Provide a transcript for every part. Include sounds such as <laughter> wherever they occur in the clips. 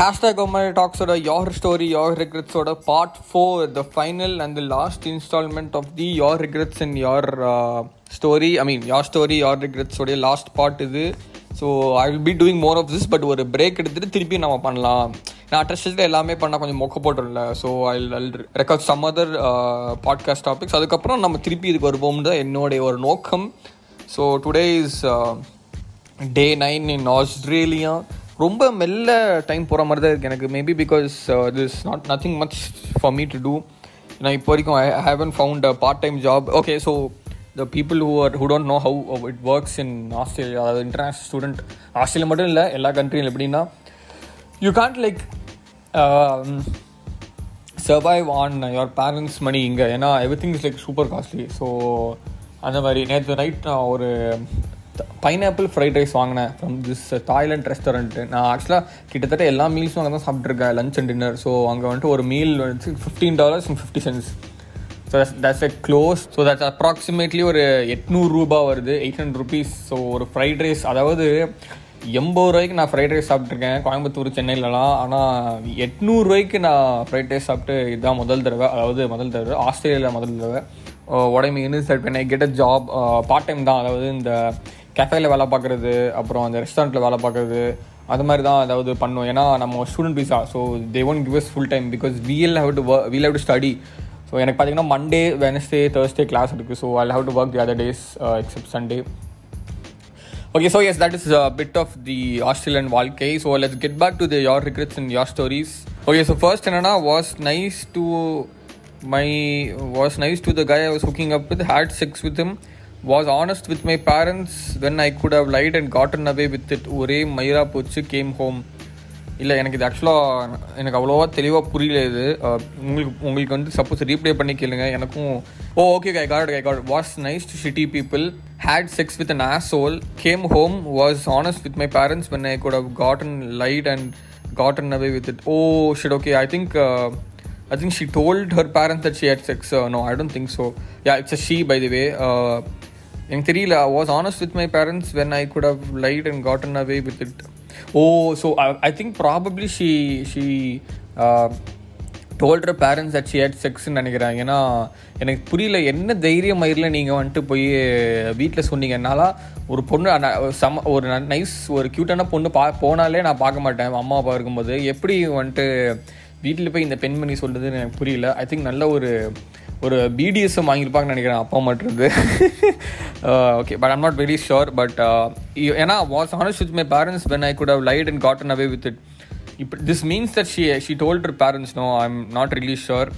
Hashtag Omar டாக்ஸோட your story your ரிக்ரெட்ஸோட part four the final and the last instalment of the your regrets and your story I mean your story your ரிக்ரெட்ஸோடைய last part இது. So I will be doing more of this but ஒரு break எடுத்துகிட்டு திருப்பி நம்ம பண்ணலாம். நான் அட்ரஸ்டில் எல்லாமே பண்ணால் கொஞ்சம் மொக்க போட்டுருல so I'll record some other podcast topics அதுக்கப்புறம் நம்ம திருப்பி இதுக்கு வருவோம் தான் என்னுடைய ஒரு நோக்கம். So today is day nine in Australia ரொம்ப மெல்ல டைம் போகிற மாதிரி தான் இருக்குது எனக்கு maybe because this not nothing much for me to do நான் இப்போ வரைக்கும் I haven't found a part time job okay so the people who are who don't know how it works in Australia அதாவது international student Australia மட்டும் இல்லை எல்லா கண்ட்ரியும் எப்படின்னா you can't like survive on your parents money இங்கே. ஏன்னா everything is like super costly so அந்த மாதிரி நேற்று நைட் நான் ஒரு பைனாப்பிள் ஃப்ரைட் ரைஸ் வாங்கினேன் ஃப்ரம் திஸ் தாய்லாண்ட் ரெஸ்டாரண்ட்டு நான் ஆக்சுவலாக கிட்டத்தட்ட எல்லா மீல்ஸும் அங்கே தான் சாப்பிட்ருக்கேன் லஞ்ச் அண்ட் டின்னர் ஸோ அங்கே வந்துட்டு ஒரு மீல் வந்து fifteen dollars and fifty cents so that's that's a close so that's approximately ஒரு எட்நூறு ரூபா வருது எயிட் ஹண்ட்ரட் ருபீஸ் ஸோ ஒரு ஃப்ரைட் ரைஸ் அதாவது எண்பது ரூபாய்க்கு நான் ஃப்ரைட் ரைஸ் சாப்பிட்ருக்கேன் கோயம்புத்தூர் சென்னையிலலாம். ஆனால் எட்நூறுரூவாய்க்கு நான் ஃப்ரைட் ரைஸ் சாப்பிட்டு இதுதான் முதல் தடவை. அதாவது முதல் தடவை ஆஸ்திரேலியாவில் முதல் தடவை. உடம்பு இருந்து சார் பண்ண get a job part time தான். அதாவது இந்த கஃபேல வேலை பார்க்குறது அப்புறம் அந்த ரெஸ்டாரண்ட்டில் வேலை பார்க்குறது அது மாதிரி தான் அதாவது பண்ணும் ஏன்னா நம்ம student visa so they won't give us full time because we'll have to we'll have to study so எனக்கு பார்த்தீங்கன்னா மண்டே வெனஸ்டே தேர்ஸ்டே கிளாஸ் இருக்குது so I have to work the other days except Sunday okay so yes that is bit of the Australian வாழ்க்கை. So let's get back to the your regrets and your stories okay so first என்னன்னா was nice to my was nice to the guy I was hooking up with had sex with him was honest with my parents when I could have lied and gotten away with it ஒரே மயிரா போச்சு game home இல்லை எனக்கு இது ஆக்சுவலாக எனக்கு அவ்வளோவா தெளிவாக புரியல இது. உங்களுக்கு உங்களுக்கு வந்து சப்போஸ் ரீப்ளே பண்ணி கேளுங்க. எனக்கும் ஓ okay guy got guy got was nice to shitty people had sex with an ass soul came home was honest with my parents when I could have gotten lied and gotten away with it oh shit okay I think I think she told her parents that she had sex no I don't think so yeah it's a she by the way. எனக்கு தெரியல I was honest with my parents when I could have lied and gotten away with it oh so I think probably she she told her parents at she had செக்ஸ்ன்னு நினைக்கிறேன். ஏன்னா எனக்கு புரியல என்ன தைரியம் மயிரில் நீங்கள் வந்துட்டு போய் வீட்டில் சொன்னீங்கன்னால ஒரு பொண்ணு சம ஒரு நைஸ் ஒரு க்யூட்டான பொண்ணு பா போனாலே நான் பார்க்க மாட்டேன் அம்மா அப்பா இருக்கும்போது. எப்படி வந்துட்டு வீட்டில் போய் இந்த பெண்மணி சொல்கிறதுன்னு எனக்கு புரியல. ஐ திங்க் நல்ல ஒரு ஒரு பிடிஎஸ்எம் வாங்கியிருப்பாங்கன்னு நினைக்கிறேன் அப்பா மாட்டிருந்து okay but I'm not very sure but ஏன்னா was honest with my parents when I could have lied and gotten away with it இப்போ this means that she she told parents no I am not really sure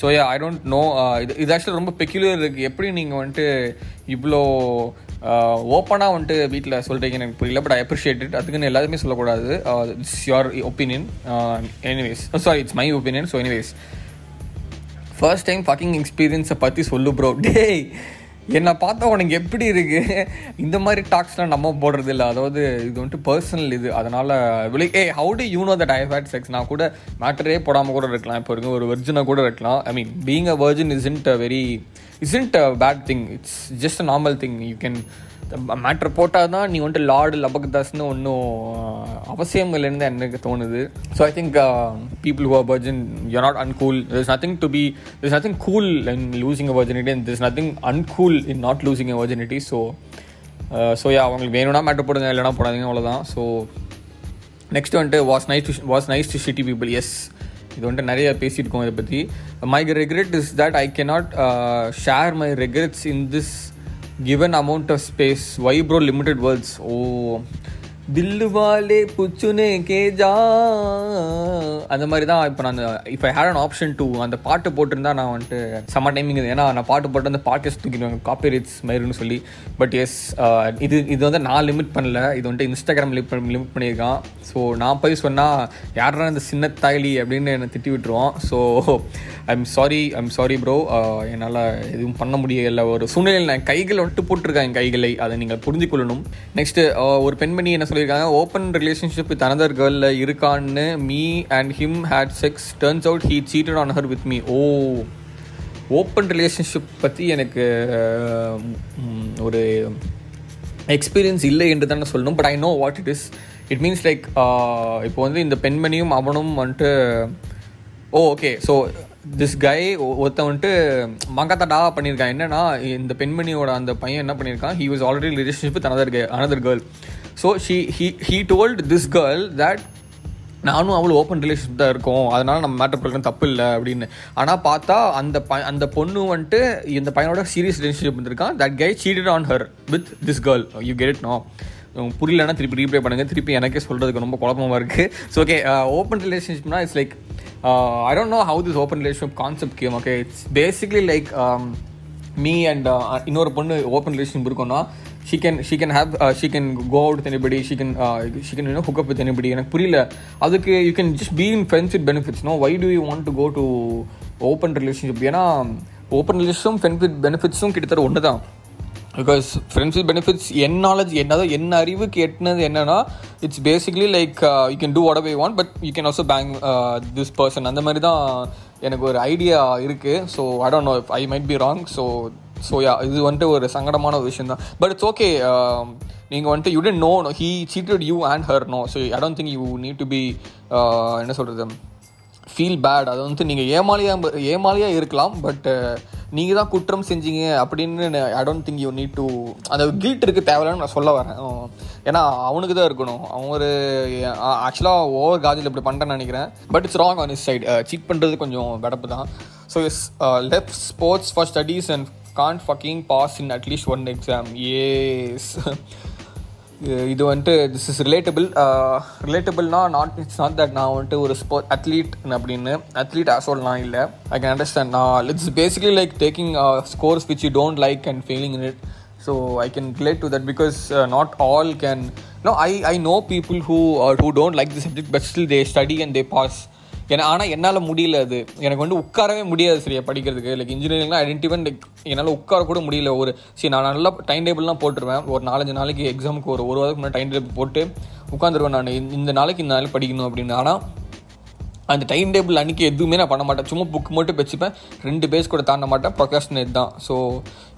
so yeah I don't know இது இது actually ரொம்ப peculiar இருக்குது எப்படி நீங்கள் வந்துட்டு இவ்வளோ ஓப்பனாக uh, வந்துட்டு வீட்டில் சொல்கிறீங்கன்னு எனக்கு புரியல பட் ஐ அப்ரிஷியேட் இட் அதுக்குன்னு எல்லாருமே சொல்லக்கூடாது. It's your opinion anyways sorry it's my opinion so anyways first time fucking எக்ஸ்பீரியன்ஸை பற்றி சொல்லு ப்ரோ டேய் என்னை பார்த்தா உனக்கு எப்படி இருக்குது இந்த மாதிரி டாக்ஸ்லாம் நம்ம போடுறது இல்லை அதாவது இது வந்துட்டு பர்சனல் இது. அதனால் விலை ஏ how do you know that I had sex நான் கூட மேட்டரே போடாமல் கூட இருக்கலாம். இப்போ இருக்க ஒரு வெர்ஜினை கூட இருக்கலாம். I mean being a virgin is ain't a very is ain't a bad thing it's just a normal thing you can matter போட்டால் தான் நீ வந்துட்டு லார்டு லபக்தாஸ்னு ஒன்றும் அவசியம் இல்லைன்னு தான் எனக்கு தோணுது. So I think people who are virgin you not uncool this nothing to be this nothing cool in losing a virginity and this nothing uncool in not losing a virginity so so yeah அவங்களுக்கு வேணும்னா matter போடுங்க இல்லைனா போடாதீங்க அவ்வளோதான் so next வந்துட்டு was nice to was nice to shitty people yes இது வந்துட்டு நிறைய பேசியிருக்கோம் இதை பற்றி my regret is that I can not share my regrets in this given amount of space why bro limited words oh दिल वाले पूछने के जा அந்த மாதிரி தான் இப்போ நான் if I had an option to அந்த பாட்டு போட்டிருந்தா நான் வந்துட்டு செம்ம டைமிங் ஏன்னா நான் பாட்டு போட்டு அந்த பாட்காஸ்ட் தூக்கிடுவாங்க காப்பி ரைட்ஸ் மயிருன்னு சொல்லி பட் எஸ் uh, இது இது வந்து நான் லிமிட் பண்ணல. இது வந்துட்டு இன்ஸ்டாகிராம் லிமிட் லிமிட் பண்ணியிருக்கான். ஸோ நான் போய் சொன்னால் யாரா இந்த சின்ன தாயலி? அப்படின்னு என்னை திட்டி விட்டுருவான். So I'm sorry I'm sorry bro என்னால் எதுவும் பண்ண முடியல. ஒரு சூழ்நிலையில் நான் கைகள் வந்துட்டு போட்டிருக்கேன் என் கைகளை. அதை நீங்கள் புரிஞ்சுக்கொள்ளணும். நெக்ஸ்ட்டு uh, ஒரு பெண்மணி என்ன சொல்லியிருக்காங்க? ஓப்பன் ரிலேஷன்ஷிப் வித் அனதர் கேர்ளில் இருக்கான்னு me and him had sex turns out he cheated on her with me oh open relationship பற்றி எனக்கு ஒரு எக்ஸ்பீரியன்ஸ் இல்லை என்று தான் சொல்லணும். But I know what it is it means like இப்போ வந்து இந்த பெண்மணியும் அவனும் வந்துட்டு oh okay so this guy ஒருத்தன் வந்துட்டு மங்கத்தடா பண்ணியிருக்கான். என்னன்னா இந்த பெண்மணியோட அந்த பையன் என்ன பண்ணியிருக்கான்? He was already relationship with another gay another girl so she he he told this girl that நானும் அவ்வளோ ஓப்பன் ரிலேஷன்ஷிப் தான் இருக்கும். அதனால் நம்ம மேட்டர் பண்ணுறது தப்பு இல்லை அப்படின்னு. ஆனால் பார்த்தா அந்த ப அந்த பொண்ணு வந்துட்டு இந்த பையனோட சீரியஸ் ரிலேஷன்ஷிப் இருந்திருக்கான் that guy cheated on her with this girl you get it no புரியலன்னா திருப்பி ரீப்ளே பண்ணுங்க. திருப்பி எனக்கே சொல்கிறதுக்கு ரொம்ப குழப்பமாக இருக்குது so okay open ரிலேஷன்ஷிப்னா it's like I don't know how this open relationship concept came okay it's basically like me and இன்னொரு பொண்ணு ஓப்பன் ரிலேஷன்ஷிப் இருக்கும்னா she can she can have she can go out with anybody she can she can you know hook with anybody எனக்கு புரியல. அதுக்கு you can just be in friends with benefits no why do you want to go to open relationship ஏன்னா open ரிலேஷனும் friend with பெனிஃபிட்ஸும் கிட்டத்தட்ட ஒன்று தான் because friendship benefits என் நாலேஜ் என்னதோ என்ன அறிவுக்கு எட்டினது என்னன்னா it's basically like you can do what why want but you can also bang this person அந்த மாதிரி தான் எனக்கு ஒரு ஐடியா இருக்குது so I don't know I might be wrong so so yeah இது வந்துட்டு ஒரு சங்கடமான ஒரு விஷயம் தான். பட் இட்ஸ் ஓகே நீங்கள் வந்துட்டு you didn't know he cheated you and her no so I don't think you need to be என்ன சொல்கிறது ஃபீல் பேட் அது வந்து நீங்கள் ஏமாலியாக ஏமாலியாக இருக்கலாம் பட்டு நீங்கள் தான் குற்றம் செஞ்சீங்க அப்படின்னு I don't think you need to அந்த கில்ட் இருக்கு தேவையில்லன்னு நான் சொல்ல வரேன். ஏன்னா அவனுக்கு தான் இருக்கணும். அவன் ஒரு ஆக்சுவலாக ஓவர் காஜில் இப்படி பண்ணுறேன்னு நினைக்கிறேன். But it's wrong on his side cheat பண்ணுறது கொஞ்சம் கடப்பு தான். So is left sports for studies and can't fucking pass in at least one exam as இது வந்துட்டு திஸ் இஸ் ரிலேட்டபிள் ரிலேட்டபிள்னா நாட் இட்ஸ் நாட் தட் நான் வந்துட்டு ஒரு ஸ்போர்ட் அத்லீட் அப்படின்னு அத்லீட் ஆசோல்லாம் இல்லை. ஐ கேன் அண்டர்ஸ்டாண்ட் நான் it's basically like taking scores which you don't like and feeling in it so I can relate to that because not all can no I I know people who who don't like the subject but still they study and they pass ஏன்னா ஆனால் என்னால் முடியல அது. எனக்கு வந்து உட்காரவே முடியாது சரியா படிக்கிறதுக்கு. லைக் இன்ஜினியரிங்லாம் ஐடென்டிவன் லைக் என்னால் உட்கார கூட முடியல. ஒரு சரி நான் நல்லா டைம் டேபிள்லாம் போட்டுருவேன். ஒரு நாலஞ்சு நாளைக்கு எக்ஸாமுக்கு ஒரு ஒரு வாரத்துக்கு முன்னாடி டைம் டேபிள் போட்டு உட்காந்துருவேன் நான். இந்த நாளைக்கு இந்த நாளைக்கு படிக்கணும் அப்படின்னு. ஆனால் அந்த டைம் டேபிள் அன்றைக்கி எதுவுமே நான் பண்ண மாட்டேன். சும்மா புக் மட்டும் வச்சுப்பேன். ரெண்டு பேஸ் கூட தாண்ட மாட்டேன். ப்ரொகாஸ்டினேட் தான். ஸோ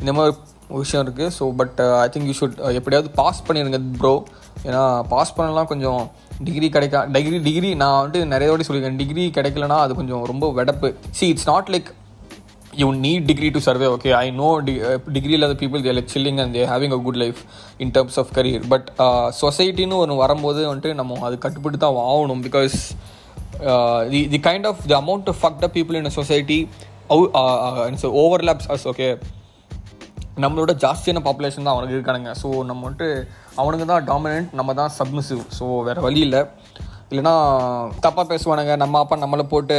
இந்த மாதிரி விஷயம் இருக்குது so but I think you should எப்படியாவது பாஸ் பண்ணிடுங்க ப்ரோ ஏன்னா பாஸ் பண்ணலாம் கொஞ்சம் டிகிரி கிடைக்கா டிகிரி டிகிரி நான் வந்துட்டு நிறைய வாட்டி சொல்லியிருக்கேன். டிகிரி கிடைக்கலனா அது கொஞ்சம் ரொம்ப வெடப்பு. See it's not like you need degree to survive okay I know d degree இல்லாத people there like chilling and they having a good life in terms of career but சொசைட்டின்னு ஒன்று வரும்போது வந்துட்டு நம்ம அது கட்டுப்பட்டு தான் ஆகணும் because the the kind of the amount of fucked up people in a society overlaps us okay நம்மளோட ஜாஸ்தியான பாப்புலேஷன் தான் அவனுக்கு இருக்கானுங்க. ஸோ நம்ம வந்துட்டு அவனுக்கு தான் டாமினன்ட் நம்ம தான் சப்மிசிவ் ஸோ வேறு வழி இல்லை. இல்லைனா தப்பாக பேசுவானுங்க. நம்ம அப்பா நம்மளை போட்டு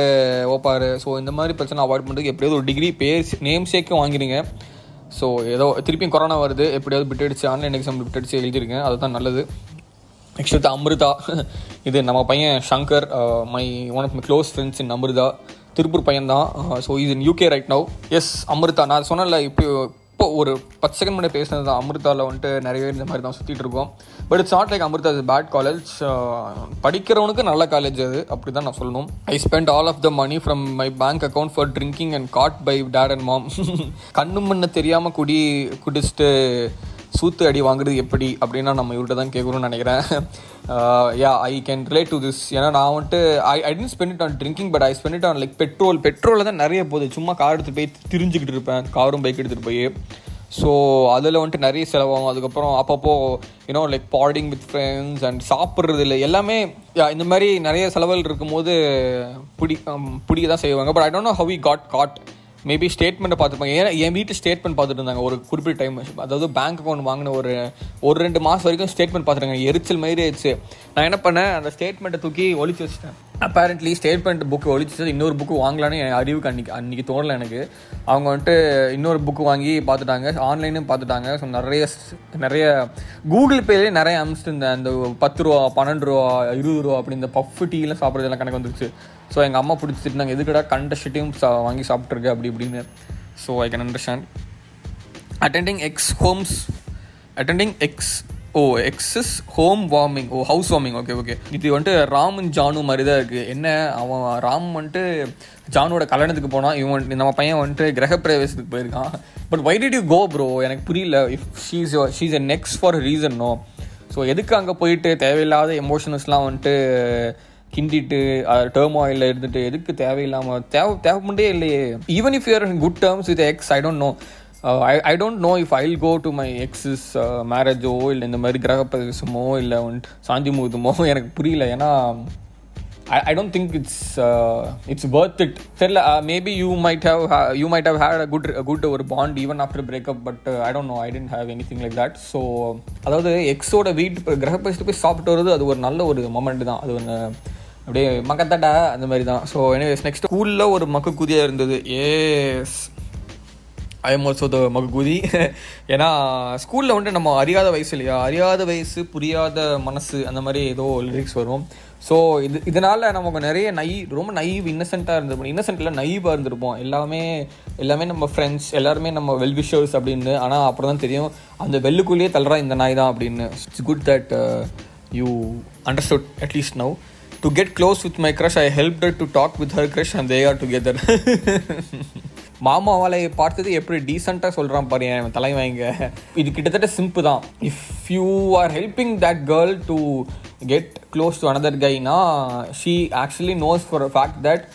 ஓப்பாரு. ஸோ இந்த மாதிரி பிரச்சனை அவாய்ட் பண்ணுறதுக்கு எப்படியாவது ஒரு டிகிரி பேர் நேம் சேக்கும் வாங்கிடுங்க ஸோ ஏதோ திருப்பியும் கொரோனா வருது. எப்படியாவது பிட் அடிச்சு ஆன்லைன் எக்ஸாம் பிட் அடிச்சு எழுதிருக்கேன் அதுதான் நல்லது. நெக்ஸ்ட் அமிர்தா. இது நம்ம பையன் Shankar my one of my close friends in Amrita. Tiruppur பையன் தான் ஸோ இது in UK right now yes Amrita. நான் சொன்னல இப்போ ஒரு பத்து செகண்ட் முன்னாடி பேசினது தான் அமிர்தாவில் வந்துட்டு நிறைய பேர் இந்த மாதிரி தான் சுற்றிட்டு இருக்கோம். But it's not like Amrita is bad college படிக்கிறவனுக்கு நல்ல காலேஜ் அது. அப்படி தான் நான் சொல்லணும். I spend all of the money from my bank account for drinking and caught by dad and mom கண்ணு மண்ணு தெரியாமல் குடி குடிச்சிட்டு சூத்து அடி வாங்குறது எப்படி அப்படின்னா நம்ம இவர்கிட்ட தான் கேட்குறோம்னு நினைக்கிறேன். Yeah I can relate to this ஏன்னா நான் வந்துட்டு I I didn't spend it on drinking but I spend it on like petrol பெட்ரோலில் தான் நிறைய போகுது. சும்மா கார் எடுத்துகிட்டு போய் திரிஞ்சுக்கிட்டு இருப்பேன். காரும் பைக் எடுத்துகிட்டு போய். ஸோ அதில் வந்துட்டு நிறைய செலவாகும். அதுக்கப்புறம் அப்பப்போ you know like partying with friends and சாப்பிட்றது இல்லை. எல்லாமே இந்த மாதிரி நிறைய செலவுகள் இருக்கும்போது பிடி um, பிடிக்க தான் செய்வாங்க. But I don't know how we got got maybe ஸ்டேட்மெண்ட்டை பார்த்துருப்பாங்க. ஏன்னா என் வீட்டு ஸ்டேட்மெண்ட் பார்த்துட்டு இருந்தாங்க. ஒரு குறிப்பிட்ட டைம் அதாவது பேங்க் அக்கௌண்ட் வாங்கின ஒரு ஒரு ரெண்டு மாதம் வரைக்கும் ஸ்டேட்மெண்ட் பார்த்துருக்காங்க. எரிச்சல் மாதிரி ஆயிடுச்சு. நான் என்ன பண்ணேன்? அந்த ஸ்டேட்மெண்ட்டை தூக்கி ஒழிச்சு வச்சிட்டேன். அப்பேரண்ட்லி ஸ்டேட்மெண்ட் புக்கு ஒழிச்சு இன்னொரு புக்கு வாங்கலான்னு என் அறிவுக்கு அன்றைக்கி அன்றைக்கி தோணலை எனக்கு. அவங்க வந்துட்டு இன்னொரு புக்கு வாங்கி பார்த்துட்டாங்க. ஆன்லைனும் பார்த்துட்டாங்க. ஸோ நிறைய நிறைய கூகுள் பேலேயே நிறைய அமிச்சிட்டு இருந்தேன். அந்த பத்து ரூபா பன்னெண்டு ரூபா இருபது ரூபா அப்படி இந்த பஃப் டீலாம் சாப்பிட்றதெல்லாம் கணக்கு வந்துருச்சு. ஸோ எங்கள் அம்மா பிடிச்சிட்டு திட்டினாங்க எதுக்கடா கண்ட ஷிட்டையும் சா வாங்கி சாப்பிட்ருக்கு அப்படி இப்படின்னு. So I can understand attending ex homes attending ex oh exes home warming oh house warming okay okay இது வந்துட்டு ராமன் ஜானு மாதிரி தான் இருக்குது என்ன அவன் ராம் வந்துட்டு ஜானுவோட கல்யாணத்துக்கு போனால் இவன் நம்ம பையன் வந்துட்டு கிரகப்பிரவேசத்துக்கு போயிருக்கான். But why did you go bro எனக்கு புரியல. If she's she's a next for reason no so எதுக்கு அங்கே போயிட்டு தேவையில்லாத எமோஷனல்ஸ்லாம் வந்துட்டு கிண்டிட்டு டேர்ம் ஆயிலில் இருந்துட்டு எதுக்கு தேவையில்லாமல் தேவை தேவைப்பண்டே இல்லையே. Even if you're in good terms with ex I don't know I I don't know if I'll go to my exes மேரேஜோ இல்லை இந்த மாதிரி கிரகப்பிரவேசமோ இல்லை வந்துட்டு சாந்தி முகூர்த்தமோ <laughs> எனக்கு புரியல. ஏன்னா I I don't think it's it's it's it தெரில maybe you might have you might have had a good good ஒரு bond even after breakup but I don't know I didn't have any thing like that so அதாவது எக்ஸோட வீட்டு கிரகப்பிரவேசத்தை போய் சாப்பிட்டு வருது அது ஒரு நல்ல ஒரு மொமெண்ட் தான். அது ஒன்று அப்படியே மக்கத்தடா அந்த மாதிரி தான் ஸோ எனிவேஸ் நெக்ஸ்ட் ஸ்கூலில் ஒரு மக்கு இருந்தது. As I am also the மகுகுதி ஏன்னா ஸ்கூலில் வந்துட்டு நம்ம அறியாத வயசு இல்லையா? அறியாத வயசு புரியாத மனசு அந்த மாதிரி ஏதோ லிரிக்ஸ் வரும். ஸோ இது இதனால் நமக்கு நிறைய நை ரொம்ப நைவ் இன்னசென்ட்டாக இருந்திருப்போம். இன்னசென்ட்டில் நைவாக இருந்திருப்போம். எல்லாமே எல்லாமே நம்ம ஃப்ரெண்ட்ஸ் எல்லாருமே நம்ம வெல்விஷர்ஸ் அப்படின்னு. ஆனால் அப்புறம் தான் தெரியும். அந்த வெள்ளுக்குள்ளேயே தள்ளுறா இந்த நாய் தான் அப்படின்னு. It's good that you understood at least now to get close with my crush I help to talk with her crush and they are together மாமாவாலை பார்த்தது எப்படி டீசெண்டாக சொல்கிறான் பாரு என் தலைவாங்க இது கிட்டத்தட்ட சிம்பிள் தான். If you are helping that girl to get close to another கைனா she actually knows for fact that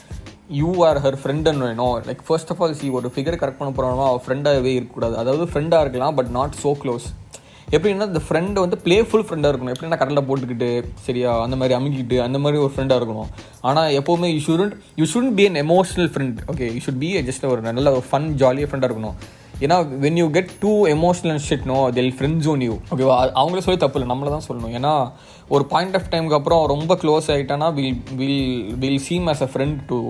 you are her ஃப்ரெண்டுன்னு வேணும் like first of all see ஒரு ஃபிகர் கரெக்ட் பண்ண போகிறோம்னா அவள் ஃப்ரெண்டாகவே இருக்கக்கூடாது. அதாவது ஃப்ரெண்டாக இருக்கலாம் பட் நாட் ஸோ க்ளோஸ் எப்படின்னா இந்த ஃப்ரெண்டு வந்து பிளேஃபுல் ஃப்ரெண்டாக இருக்கணும். எப்படின்னா கடலில் போட்டுக்கிட்டு சரியா அந்த மாதிரி அமுக்கிட்டு அந்த மாதிரி ஒரு ஃப்ரெண்டாக இருக்கணும். ஆனால் எப்போவுமே you shouldn't you shouldn't be an emotional friend okay you should be just ஒரு நல்ல ஒரு ஃபன் ஜாலியாக ஃப்ரெண்டாக இருக்கணும். ஏன்னா when you get too emotional shit no they'll friendzone you ஓகேவா அவங்கள சொல்லி தப்பு இல்லை நம்மளை தான் சொல்லணும். ஏன்னா ஒரு பாயிண்ட் ஆஃப் டைமுக்கு அப்புறம் ரொம்ப close ஆகிட்டானா will will will seem as a friend to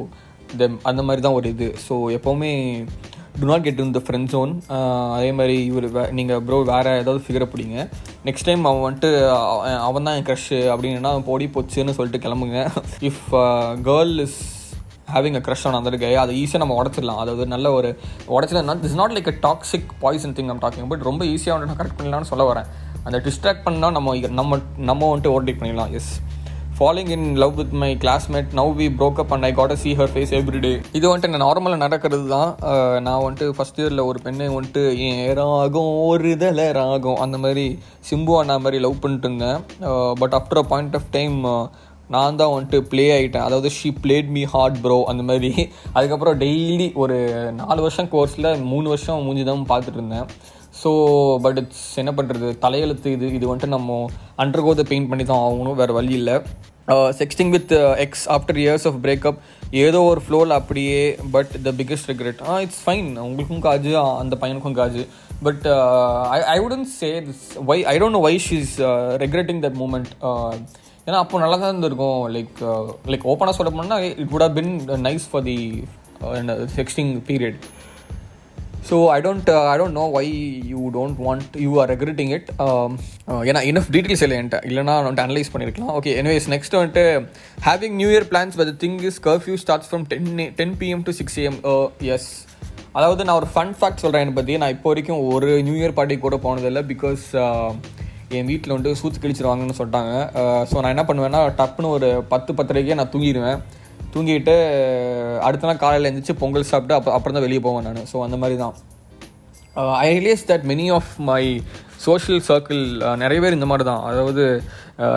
them அந்த மாதிரி தான் ஒரு இது. ஸோ எப்போவுமே to not get in the friend zone அதே மாதிரி இவர் வே நீங்கள் ப்ரோ வேறு ஏதாவது ஃபிகரை பிடிங்க. நெக்ஸ்ட் டைம் அவன் வந்துட்டு அவன் தான் என் க்ரஷ்ஷு அப்படின்னா போடி போச்சுன்னு சொல்லிட்டு கிளம்புங்க. If girl is having a crush on அந்த கை அதை ஈஸியாக நம்ம உடச்சிடலாம். அதாவது நல்ல ஒரு உடச்சிடலாம் this not like a toxic poison thing நம்ம டாக்கிங் பட் ரொம்ப ஈஸியாக வந்துட்டு நான் கரெக்ட் பண்ணலாம்னு சொல்ல வரேன். அந்த டிஸ்ட்ராக்ட் பண்ணால் நம்ம நம்ம நம்ம வந்துட்டு ஓவர்டேக் பண்ணிடலாம். Yes falling in love with my classmate now we broke up and I got see her face every day இது வந்துட்டு நான் நார்மலாக நடக்கிறது தான். நான் வந்துட்டு ஃபஸ்ட் இயரில் ஒரு பெண்ணை வந்துட்டு ஏன் ராகம் ஒரு இதில் ராகம் அந்த மாதிரி சிம்பு அண்ணா மாதிரி லவ் பண்ணிட்டு இருந்தேன். But after a point of time நான் தான் வந்துட்டு ப்ளே ஆகிட்டேன் அதாவது she played me hard bro அந்த மாதிரி. அதுக்கப்புறம் டெய்லி ஒரு நாலு வருஷம் கோர்ஸில் மூணு வருஷம் மூஞ்சி தான் பார்த்துட்டு இருந்தேன். ஸோ பட் இட்ஸ் என்ன பண்ணுறது தலையெழுத்து இது இது வந்துட்டு நம்ம அண்டர்கோ பெயிண்ட் பண்ணி தான் ஆகணும் வேறு வழி இல்லை. Sexting with ex after years of breakup ஏதோ ஒரு ஃப்ளோவில் அப்படியே but the biggest regret ah it's fine உங்களுக்கும் காஜு அந்த பையனுக்கும் kaju. But I I wouldn't say this why I don't know why she is regretting that moment ஏன்னா அப்போ நல்லா தான் இருந்திருக்கும். லைக் லைக் ஓப்பனாக சொல்ல போனால் it would have been nice for the sexting period so I don't I don't know why you don't want you are regretting it ஏன்னா enough details இல்லை என்கிட்ட. இல்லைனா நான் வந்துட்டு அனலைஸ் பண்ணியிருக்கலாம். ஓகே எனிவேஸ் நெக்ஸ்ட் வந்துட்டு having new year plans but thing is curfew starts from ten ten PM to six AM yes அதாவது நான் ஒரு ஃபன் ஃபேக்ட் சொல்கிறேன் என்னை பற்றி நான் இப்போ வரைக்கும் ஒரு நியூ இயர் பார்ட்டி கூட போனதில்லை பிகாஸ் uh, என் வீட்டில் வந்துட்டு சூத்து கிழிச்சிருவாங்கன்னு சொல்லிட்டாங்க. Uh, ஸோ நான் என்ன பண்ணுவேன்னா டப்புன்னு ஒரு பத்து பத்தரைக்கே நான் தூங்கிடுவேன். தூங்கிட்டு அடுத்த நாள் காலையில் எழுந்திரிச்சு பொங்கல் சாப்பிட்டு அப்போ அப்புறம் தான் வெளியே போவேன் நான். ஸோ அந்த மாதிரி தான் I realise that many of my social circle நிறைய பேர் இந்த மாதிரி தான் அதாவது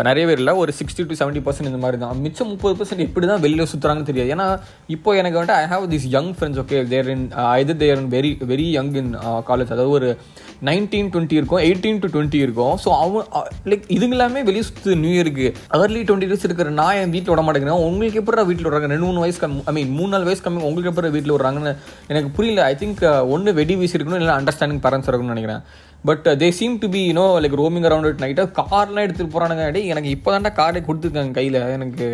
நிறைய பேர் இல்லை ஒரு சிக்ஸ்டி டு செவன்ட்டி பர்சன்ட் இந்த மாதிரி தான் மிச்சம் முப்பது பர்சன்ட் எப்படி தான் வெளியில் சுற்றுறாங்கன்னு தெரியாது. ஏன்னா இப்போ எனக்கு வந்துட்டு I have this young friends okay they're in either they're in very very young in college அதாவது ஒரு நைன்டீன் டுவெண்ட்டி இருக்கும் எயிட்டீன் டு டுவெண்ட்டி இருக்கும். ஸோ அவன் லைக் இதுங்க எல்லாமே வெளியே சுற்று நியூ இயருக்கு அர்லி டுவெண்ட்டி டேஸ் இருக்கிற நான் என் வீட்டில் விட மாட்டேங்கிறேன். உங்களுக்கு எப்படி வீட்டில் விடுறாங்க? ரெண்டு மூணு வயசு கம்மி ஐ மீன் மூணு நாலு வயசு கம்மி உங்களுக்கு எப்படி வீட்டில் விடுறாங்கன்னு எனக்கு புரியல. ஐ திங்க் ஒன்று வெடி வீசி இருக்கணும் இல்லை அண்டர்ஸ்டாண்டிங் பேரண்ட்ஸ் இருக்கணும்னு நினைக்கிறேன். But they seem to be you know like roaming around it நைட்டாக கார்லாம் எடுத்துகிட்டு போகிறானுங்க எனக்கு இப்போ தான்டா கார்டே கொடுத்துருக்காங்க கையில். எனக்கு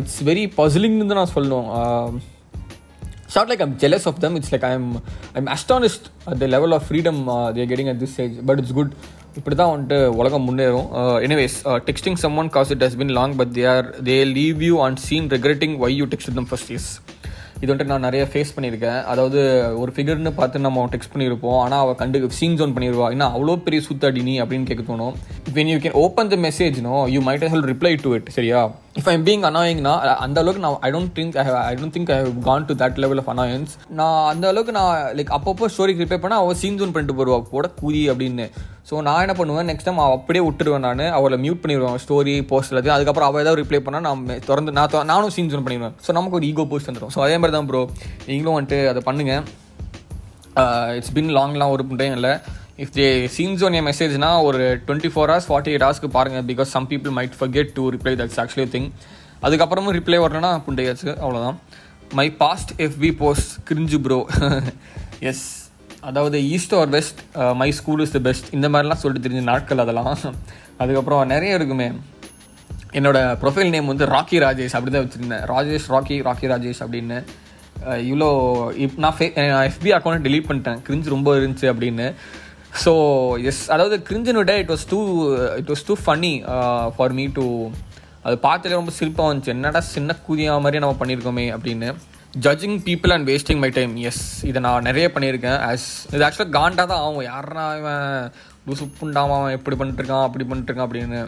இட்ஸ் வெரி பசிலிங்னு தான் நான் சொல்லணும். Short like I'm jealous of them it's like I am I'm astonished at the level of freedom they're getting at this stage but it's good இப்படி தான் வந்துட்டு உலகம் முன்னேறும். Anyways texting some one cause it has been long but they are they leave you and seen regretting why you text them first years இது வந்துட்டு நான் நிறைய face பண்ணியிருக்கேன். அதாவது ஒரு ஃபிகர்னு பார்த்து நம்ம டெக்ஸ்ட் பண்ணியிருப்போம். ஆனால் அவள் கண்டு சீன் ஜோன் பண்ணிடுவா ஏன்னா அவ்வளோ பெரிய சுத்தடி நீ அப்படின்னு கேட்க தோணும். When you can open the message no you might hell reply to it சரியா? இஃப் ஐம் பீங் அனாயிங்னா அந்த அளவுக்கு நான் I don't think I don't think I have gone to that level of annoyance நான் அந்த அளவுக்கு நான் லைக் அப்பப்போ ஸ்டோரிக்கு ரிப்பேர் பண்ணால் அவள் சீன் ஜூன் பண்ணிட்டு போடுவா போட கூதி அப்படின்னு. ஸோ நான் என்ன பண்ணுவேன் நெக்ஸ்ட் டைம் அவள் அப்படியே விட்டுருவேன் நான் அவளை மியூட் பண்ணிடுவேன் ஸ்டோரி போஸ்ட் எல்லாத்தையும். அதுக்கப்புறம் அவள் ஏதாவது ரிப்ளை பண்ணால் நான் திறந்து நான் நானும் சீன் ஜூன் பண்ணிடுவேன். ஸோ நமக்கு ஒரு ஈகோ போஸ்ட் வந்துடும் ஸோ அதே மாதிரி தான் ப்ரோ நீங்களும் வந்துட்டு அதை பண்ணுங்கள் இட்ஸ் uh, பின் லாங்லாம் ஒரு டைம் இல்லை. இஃப் தே சீன்ஸ் ஒன் என் மெசேஜ்னா ஒரு twenty four hours forty eight ஹவர்ஸ்க்கு பாருங்கள் because some people might forget to reply that's actually thing அதுக்கப்புறமும் ரிப்ளை வரணும்னா புண்டையாச்சு அவ்வளோதான் my past FB post cringe bro yes அதாவது east or west my school is the best இந்த மாதிரிலாம் சொல்லிட்டு தெரிஞ்ச நாட்கள் அதெல்லாம். அதுக்கப்புறம் நிறைய இருக்குமே. என்னோடய ப்ரொஃபைல் நேம் வந்து ராக்கி ராஜேஷ் அப்படி தான் வச்சுருந்தேன். ராஜேஷ் ராக்கி ராக்கி ராஜேஷ் அப்படின்னு. Uh, இவ்வளோ இப் நான் ஃபே எஃபி அக்கௌண்ட் டிலீட் பண்ணிட்டேன். கிரிஞ்சு ரொம்ப இருந்துச்சு அப்படின்னு. ஸோ எஸ் அதாவது கிரிஞ்சுன்னு it was too it was too funny for me to அது பார்த்தாலே ரொம்ப சிரிப்பாக வந்துச்சு. என்னடா சின்ன கூதியா மாதிரி நம்ம பண்ணியிருக்கோமே அப்படின்னு. Judging people and wasting my time yes இதை நான் நிறைய பண்ணியிருக்கேன். ஆஸ் இது ஆக்சுவலாக காண்டாக தான் ஆகும். யாருன்னா இவன் லூசு புண்டாமா அவன் எப்படி பண்ணிட்டு இருக்கான் அப்படி பண்ணிட்டுருக்கான் அப்படின்னு.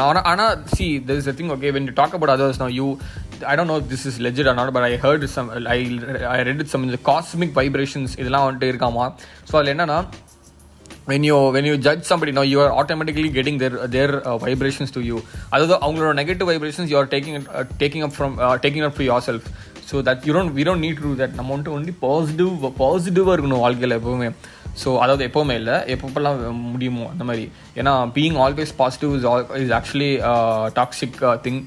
நான் ஆனால் see this is thing okay when you talk about others நான் you I don't know this is legit or not but I heard some I I read some இந்த காஸ்மிக் வைப்ரேஷன்ஸ் இதெல்லாம் வந்துட்டு இருக்காமா. ஸோ அதில் என்னன்னா when you when you judge somebody no you are automatically getting their their vibrations to you அதாவது அவங்களோட negative vibrations you are taking taking up from taking up uh, yourself so that you don't you don't need don't that நம்ம வந்துட்டு only positive பாசிட்டிவாக இருக்கணும் வாழ்க்கையில் எப்போவுமே. So அதாவது எப்போவுமே இல்லை. எப்பப்பெல்லாம் முடியுமோ அந்த மாதிரி. ஏன்னா being always positive is all is actually toxic thing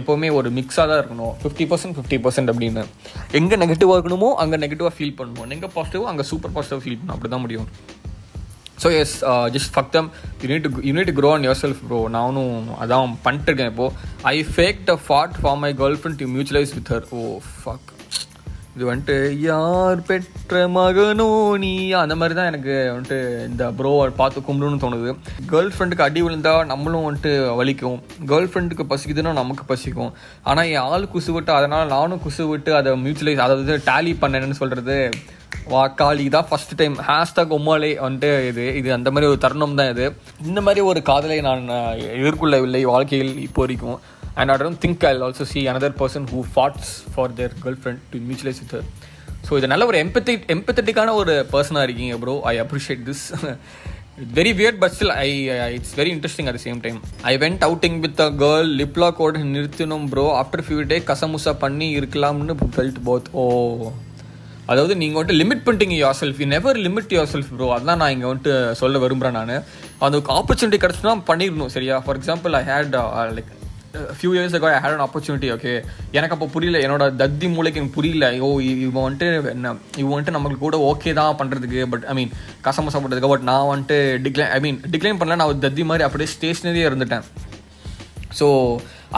எப்போவுமே ஒரு மிக்ஸாக தான் இருக்கணும். ஃபிஃப்டி பர்சன்ட் ஃபிஃப்டி பர்சன்ட் அப்படின்னு. எங்கே நெகட்டிவாக இருக்கணுமோ அங்கே நெகட்டிவாக ஃபீல் பண்ணணும் எங்கே பாசிட்டிவோ அங்கே சூப்பர் பாசிட்டிவ் ஃபீல் பண்ணணும் அப்படி தான் முடியும். So yes just fuck them you need you need grow on yourself bro நானும் அதான் பண்ணிட்டு இருக்கேன் I fake the fart for my girlfriend to mutualise with her oh fuck இது வந்துட்டு யார் பெற்ற மகனோ நீ? அந்த மாதிரி தான் எனக்கு வந்துட்டு இந்த ப்ரோ பார்த்து கும்பிடணும்னு தோணுது. கேர்ள் ஃப்ரெண்டுக்கு அடி விழுந்தா நம்மளும் வந்துட்டு வலிக்கும். கேர்ள் ஃப்ரெண்டுக்கு பசிக்குதுன்னா நமக்கு பசிக்கும். ஆனால் என் ஆள் குசு விட்டு அதனால் நானும் குசு விட்டு அதை மியூச்சுவலைஸ் அதாவது டேலி பண்ணேன்னு சொல்கிறது வாக்காளி தான் ஃபர்ஸ்ட் டைம் ஹேஷ்டாக் ஒம்மாலே வந்துட்டு இது. இது அந்த மாதிரி ஒரு தருணம் தான் இது. இந்த மாதிரி ஒரு காதலை நான் எதிர்கொள்ளவில்லை வாழ்க்கையில் இப்போ வரைக்கும். And I don't think I also see another person who farts for their girlfriend to mutualise with so இது நல்ல ஒரு எம்பத்தி எம்பத்தட்டிக்கான ஒரு பர்சனாக இருக்கீங்க bro I appreciate this very weird but still I it's very interesting at same time I went outing with a girl லிப்லா கோட் நிறுத்தினோம் bro after few day கசமுசா பண்ணி இருக்கலாம்னு ஃபெல்ட் போத் ஓ அதாவது நீங்கள் வந்துட்டு லிமிட் பண்ணிட்டீங்க yourself you never limit yourself bro அதான் நான் இங்கே வந்துட்டு சொல்ல விரும்புகிறேன் நான். அந்த ஆப்பர்ச்சுனிட்டி கிடச்சுன்னா பண்ணிடணும் சரியா? For example I had like few years ago I had an opportunity okay எனக்கு அப்போ புரியல. என்னோட தத்தி மூளைக்கு எனக்கு புரியல. ஓ இவன் வந்துட்டு என்ன இவன் வந்துட்டு நம்மளுக்கு கூட ஓகே தான் பண்ணுறதுக்கு பட் ஐ மீன் கசமசா பண்ணுறதுக்கு பட் நான் வந்துட்டு டிக்ளைன் ஐ மீன் டிக்ளைன் பண்ணல. நான் ஒரு தத்தி மாதிரி அப்படியே ஸ்டேஷ்னரியே இருந்துட்டேன். ஸோ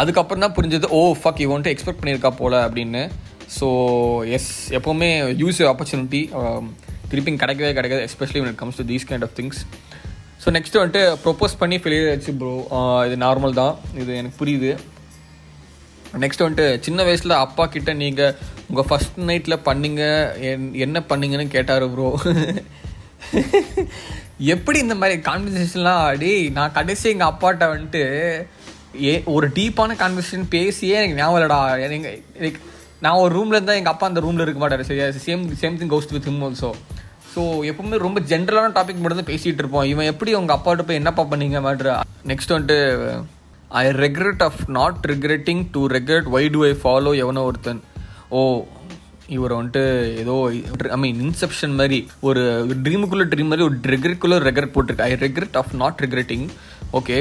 அதுக்கப்புறம் தான் புரிஞ்சது oh, ஓ ஃபக் இவன் வந்துட்டு எக்ஸ்பெக்ட் பண்ணியிருக்கா போல அப்படின்னு. ஸோ எஸ் எப்போவுமே யூஸ் ஆப்பர்ச்சுனிட்டி திருப்பிங் கிடைக்கவே கிடைக்காது especially it comes to these kind of things so next வந்துட்டு ப்ரொப்போஸ் பண்ணி ஃபெயிலியர் ஆச்சு ப்ரோ இது நார்மல் தான். இது எனக்கு புரியுது. நெக்ஸ்ட் வந்துட்டு சின்ன வயசில் அப்பா கிட்ட நீங்கள் உங்கள் ஃபஸ்ட் நைட்டில் பண்ணிங்க என்- என்ன பண்ணிங்கன்னு கேட்டார் ப்ரோ <laughs> எப்படி இந்த மாதிரி கான்வர்சேஷன்லாம் ஆடி நான் கடைசி எங்கள் அப்பாட்ட வந்துட்டு ஏ ஒரு டீப்பான கான்வர்சேஷன் பேசியே எனக்கு ஞாபகம் இல்லடா. எனக்கு நான் ஒரு ரூமில் இருந்தால் எங்கள் அப்பா அந்த ரூமில் இருக்க மாட்டார். சரியா same same thing goes with him also so எப்பவுமே ரொம்ப ஜென்ரலான டாபிக் மட்டும் தான் பேசிகிட்டு இருப்போம். இவன் எப்படி உங்கள் அப்பாட்ட போய் என்னப்பா பண்ணீங்க மாதிரி நெக்ஸ்ட் வந்துட்டு I regret of not regretting to regret why do I follow எவனோ ஒருத்தன். ஓ இவர் வந்துட்டு ஏதோ ஐ மீன் இன்செப்ஷன் மாதிரி ஒரு ட்ரீமுக்குள்ளே ட்ரீம் மாதிரி ஒரு ரெக்ரெட்குள்ளே ரெக்ரெட் போட்டிருக்கு. I regret of not regretting okay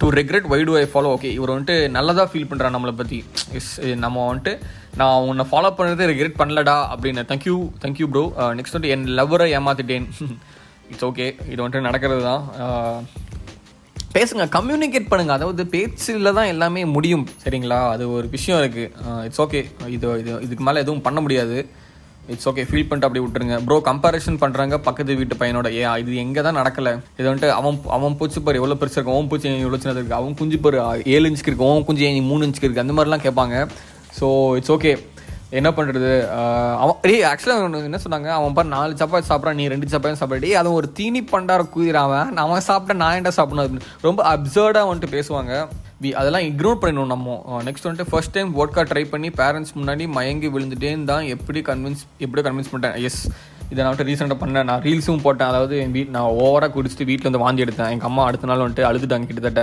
to regret why do I follow okay இவர் வந்துட்டு நல்லதாக ஃபீல் பண்ணுறான் நம்மளை பற்றி எஸ் நம்ம வந்துட்டு நான் உன்னை ஃபாலோ பண்ணுறது ரெக்ரெட் பண்ணலடா அப்படின்னு. தேங்க்யூ தேங்க்யூ ப்ரோ நெக்ஸ்ட் வந்துட்டு என் லவ்வரை ஏமாத்திட்டேன். <laughs> இட்ஸ் ஓகே இது வந்துட்டு நடக்கிறது தான் uh, பேசுங்க கம்யூனிகேட் பண்ணுங்க. அதாவது பேச்சில் தான் எல்லாமே முடியும் சரிங்களா? அது ஒரு விஷயம் இருக்குது இட்ஸ் uh, ஓகே இது இது இதுக்கு மேலே எதுவும் பண்ண முடியாது. இட்ஸ் ஓகே ஃபீல் பண்ணிட்டு அப்படி விட்டுருங்க. ப்ரோ கம்பேரிஷன் பண்ணுறாங்க பக்கத்து வீட்டு பையனோட ஏ இது எங்கே தான் நடக்கலை? இது வந்துட்டு அவன் அவன் பூச்சி பாரு எவ்வளோ பெருசாக இருக்கு அவன் பூச்சி எவ்வளோ சின்னது இருக்குது அவன் குஞ்சு பாரு ஏழு இன்ச்சுக்கு இருக்கு அவன் குஞ்சு மூணு இன்ச்சுக்கு இருக்குது அந்த மாதிரிலாம் கேட்பாங்க. ஸோ இட்ஸ் ஓகே என்ன பண்ணுறது அவன் டேய் ஆக்சுவலாக என்ன சொன்னாங்க? அவன் பாரு நாலு சப்பாத்தி சாப்பிட்றான் நீ ரெண்டு சப்பாத்தி சாப்பிட்றா அது ஒரு தீனி பண்டார குதிராவன் அவன். சாப்பிட்டா நான் என்ன சாப்பிடணும் அப்படின்னு ரொம்ப அப்சர்டாக வந்துட்டு பேசுவாங்க. வி அதெல்லாம் இக்னோர் பண்ணிடணும் நம்ம. நெக்ஸ்ட் வந்துட்டு ஃபர்ஸ்ட் டைம் ஓட்கா ட்ரை பண்ணி பேரண்ட்ஸ் முன்னாடி மயங்கி விழுந்துட்டேன்னு தான் எப்படி கன்வின்ஸ் எப்படி கன்வின்ஸ் பண்ணிட்டேன்? எஸ் இதை நான் வந்துட்டு ரீசெண்டாக பண்ணேன். நான் ரீல்ஸும் போட்டேன். அதாவது என் வீட் நான் ஓவராக குடிச்சிட்டு வீட்டில் வந்து வாந்தி எடுத்தேன். எங்கள் அம்மா அடுத்த நாள் வந்துட்டு அழுதுட்டாங்க கிட்டத்தட்ட.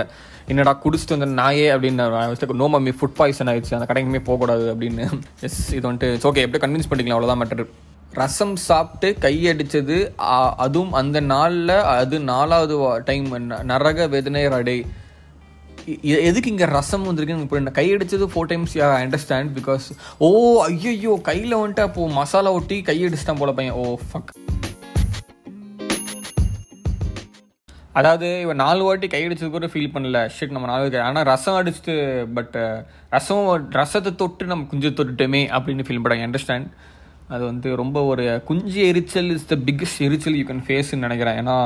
என்னடா குடிச்சிட்டு வந்து நாயே அப்படின்னு நோ மம்மி ஃபுட் பாய்சன் ஆயிடுச்சு. அந்த கடைக்குமே போகக்கூடாது அப்படின்னு. எஸ் இது வந்துட்டு இட்ஸ் ஓகே எப்படி கன்வின்ஸ் பண்ணிக்கலாம்? அவ்வளோதான் மேட்டர் ரசம் சாப்பிட்டு கையடிச்சது அதுவும் அந்த நாளில் அது நாலாவது டைம் நரக வேதனை அடை எதுக்கு இங்கே ரசம் வந்திருக்குன்னு எனக்கு புரியல. கையடிச்சது four times I understand because oh ஐயோ கையில் வந்துட்டு அப்போ மசாலா ஒட்டி கையடிச்சிட்டான் போல பையன். ஓ ஃபக் அதாவது இவன் நாலு வாட்டி கையடிச்சது கூட ஃபீல் பண்ணல. ஷிட் நம்ம நாலு ஆனால் ரசம் அடிச்சுட்டு பட் ரசம் ரசத்தை தொட்டு நம்ம குஞ்சு தொட்டுட்டோமே அப்படின்னு ஃபீல் பண்ணாங்க. அண்டர்ஸ்டாண்ட் அது வந்து ரொம்ப ஒரு குஞ்சு எரிச்சல் இஸ் த பிக்கஸ்ட் எரிச்சல் யூ கேன் ஃபேஸ்ன்னு நினைக்கிறேன். ஏன்னா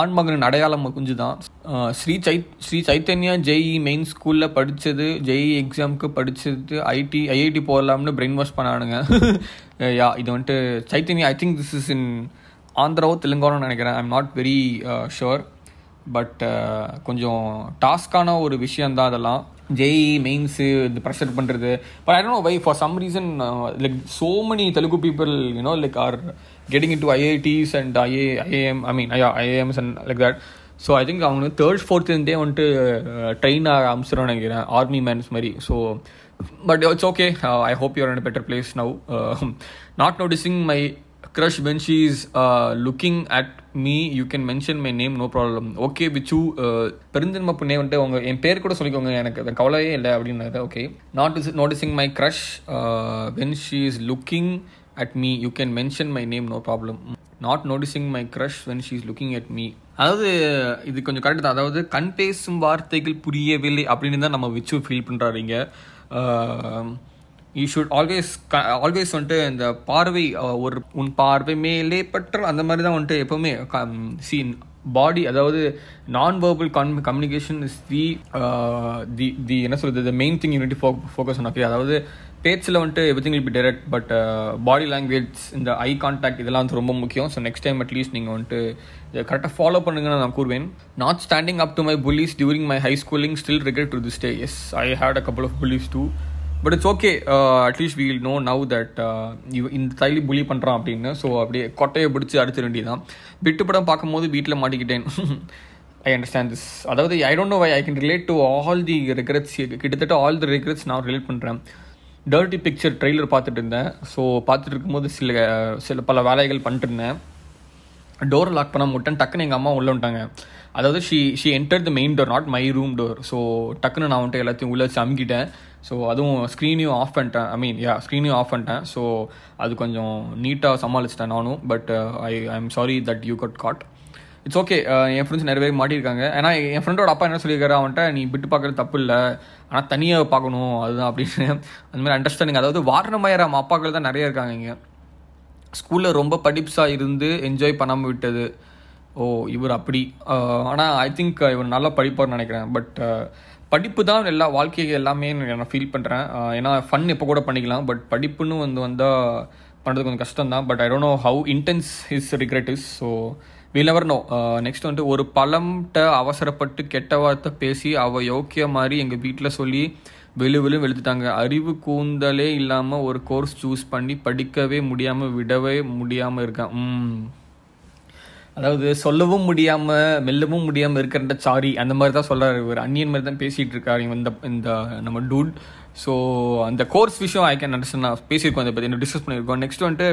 ஆண்மகனின் அடையாளம் குஞ்சு தான் ஸ்ரீ சை ஸ்ரீ சைத்தன்யா ஜெய்இ மெயின் ஸ்கூலில் படித்தது ஜெய் எக்ஸாமுக்கு படித்தது ஐடி ஐஐடி போடலாம்னு பிரெயின் வாஷ் பண்ணானுங்க. <laughs> யா இது வந்துட்டு Chaitanya I think this is in ஆந்திராவோ தெலுங்கானோ நினைக்கிறேன். I'm not very sure but கொஞ்சம் டாஸ்கான ஒரு விஷயம் தான் அதெல்லாம் ஜெய் மெயின்ஸு இந்த ப்ரெஷர் பண்ணுறது but I don't know why for some reason like so many Telugu people you know like are getting in to IITs and IA IAM I mean ஐயா IAMs and like that so I think அவங்க third ஃபோர்த்லேருந்தே வந்துட்டு train அமிச்சிடும் நினைக்கிறேன். Army mens மாதிரி. So but it's okay I hope you're in better place now not noticing my crush when she is uh, looking at me you can mention my name no problem. Okay Vichu பெருந்தன்மை புண்ணே வந்துட்டு உங்க என் பேர் கூட சொல்லிக்கோங்க. எனக்கு அது கவலையே இல்லை அப்படின்னாரு. Okay not is noticing my crush when she is looking at me you can mention my name no problem not noticing my crush when she is looking at me அதாவது இது கொஞ்சம் கரெக்ட் தான். அதாவது கண் பேசும் வார்த்தைகள் புரியவில்லை அப்படின்னு தான் நம்ம விச்சு ஃபீல் பண்ணுறாருங்க யூ ஷுட் ஆல்வேஸ் ஆல்வேஸ் வந்துட்டு இந்த பார்வை ஒரு உன் பார்வை மேலே பற்ற அந்த மாதிரி தான் வந்துட்டு எப்போவுமே சீன் பாடி அதாவது non verbal con communication is the the the என்ன சொல்கிறது the main thing you need to fo focus on okay அதாவது பேச்சில் வந்துட்டு everything will be direct but body language இந்த ஐ கான்டாக்ட் இதெல்லாம் வந்து ரொம்ப முக்கியம். ஸோ நெக்ஸ்ட் டைம் அட்லீஸ்ட் நீங்கள் வந்துட்டு இதை கரெக்டாக ஃபாலோ பண்ணுங்கன்னு நான் கூறுவேன். Not standing up to my bullies during my high schooling still regret to this day yes I had a couple of bullies too but it's okay at least we'll know now that இந்த தைலி புலி பண்ணுறான் அப்படின்னு. So அப்படியே கொட்டையை பிடிச்சி அடிச்சிட வேண்டியதான் விட்டு படம் பார்க்கும்போது வீட்டில் மாட்டிக்கிட்டேன். ஐ அண்டர்ஸ்டாண்ட் திஸ் அதாவது I don't know why I can relate to all the regrets கிட்டத்தட்ட ஆல் தி ரெக்ரெட்ஸ் நான் ரிலேட் பண்ணுறேன் டர்ட்டி பிக்சர் ட்ரெய்லர் பார்த்துட்டு இருந்தேன். ஸோ பார்த்துட்டு இருக்கும்போது சில சில பல வேலைகள் பண்ணிட்டு இருந்தேன். டோர் லாக் பண்ண முட்டேன். டக்குன்னு எங்கள் அம்மா உள்ளே வந்துட்டாங்க. அதாவது she she enter the main door not my room door so டக்குன்னு நான் வந்துட்டு எல்லாத்தையும் உள்ளே வச்சு அமுக்கிட்டேன். ஸோ அதுவும் ஸ்க்ரீனையும் ஆஃப் பண்ணிட்டேன். ஐ மீன் யா ஸ்க்ரீனையும் ஆஃப் பண்ணிட்டேன். ஸோ அது கொஞ்சம் நீட்டாக சமாளிச்சிட்டேன் நானும். But I I am sorry that you got caught it's okay uh, என் ஃப்ரெண்ட்ஸ் நிறைய பேர் மாட்டியிருக்காங்க. ஏன்னா என் ஃப்ரெண்டோட அப்பா என்ன சொல்லியிருக்காரு? அவன்கிட்ட நீ விட்டு பார்க்குறது தப்பு இல்லை ஆனால் தனியாக பார்க்கணும். அதுதான் அப்படின்னு. அந்த மாதிரி அண்டர்ஸ்டாண்டிங் அதாவது வாரணமாயிரம் அப்பாக்கள் தான் நிறைய இருக்காங்க இங்கே. ஸ்கூலில் ரொம்ப படிப்ஸாக இருந்து என்ஜாய் பண்ணாமல் விட்டது. ஓ இவர் அப்படி. ஆனால் ஐ திங்க் இவர் நல்லா படிப்பார்னு நினைக்கிறேன். பட் uh, படிப்பு தான் எல்லா வாழ்க்கைக்கு எல்லாமே நான் ஃபீல் பண்ணுறேன் uh, ஏன்னா ஃபன் இப்போ கூட பண்ணிக்கலாம். பட் படிப்புன்னு வந்து வந்தால் பண்ணுறது கொஞ்சம் கஷ்டம் தான் but I don't know how intense his regret is so will never know next வந்துட்டு ஒரு பழம்கிட்ட அவசரப்பட்டு கெட்ட வார்த்தை பேசி அவள் யோக்கிய மாதிரி எங்கள் வீட்டில் சொல்லி வெளு வெளு வெளுத்துட்டாங்க. அறிவு கூந்தலே இல்லாமல் ஒரு கோர்ஸ் சூஸ் பண்ணி படிக்கவே முடியாமல் விடவே முடியாமல் இருக்கான் அதாவது சொல்லவும் முடியாமல் மெல்லவும் முடியாமல் இருக்கிற சாரி அந்த மாதிரி தான் சொல்கிறாரு இவர். அந்நியன் மாதிரி தான் பேசிகிட்டு இருக்காரு இந்த இந்த நம்ம டூட் ஸோ அந்த கோர்ஸ் விஷயம் ஐ கேன் அண்டர்ஸ்டாண்ட் நான் பேசியிருக்கோம் அதை பற்றி டிஸ்கஸ் பண்ணியிருக்கோம். நெக்ஸ்ட் வந்துட்டு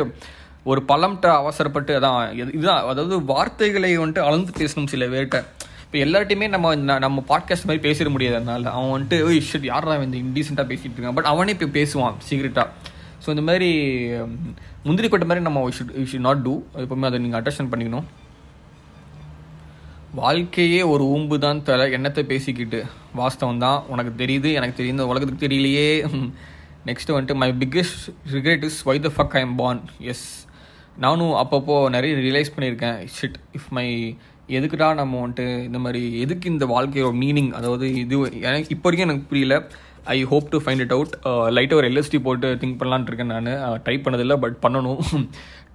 ஒரு பழம்கிட்ட அவசரப்பட்டு அதான் இதுதான். அதாவது வார்த்தைகளை வந்துட்டு அளந்து பேசணும் சில பேர்கிட்ட. இப்போ எல்லார்ட்டையுமே நம்ம நம்ம பாட்காஸ்ட் மாதிரி பேசிட முடியாது அதனால. அவன் வந்துட்டு ஓய் ஷிட் யாரா இந்த இன்டீசெண்டாக பேசிகிட்டு இருக்கான்? பட் அவனே இப்போ பேசுவான் சீக்ரெட்டாக ஸோ இந்த மாதிரி முந்திரி கொட்டை மாதிரி நம்ம ஷுட் ஷுட் நாட் டூ எப்பவுமே அதை நீங்கள் அண்டர்ஸ்டாண்ட் பண்ணிக்கணும். வாழ்க்கையே ஒரு ஊம்பு தான் தர எண்ணத்தை பேசிக்கிட்டு. வாஸ்தவம் தான் உனக்கு தெரியுது எனக்கு தெரியுது இந்த உலகத்துக்கு தெரியலையே. <laughs> நெக்ஸ்ட்டு வந்துட்டு my biggest regret is why the fuck I am born yes நானும் அப்பப்போ நிறைய ரியலைஸ் பண்ணியிருக்கேன். ஷிட் இஃப் மை எதுக்குடா நம்ம வந்துட்டு இந்த மாதிரி எதுக்கு இந்த வாழ்க்கையோட மீனிங் அதாவது இது எனக்கு இப்போ வரைக்கும் எனக்கு புரியல. I hope to find it out லைட்டாக ஒரு எல்எஸ்டி போட்டு திங்க் பண்ணலான்ட்டு இருக்கேன் நான். ட்ரை பண்ணதில்லை பட் பண்ணணும்.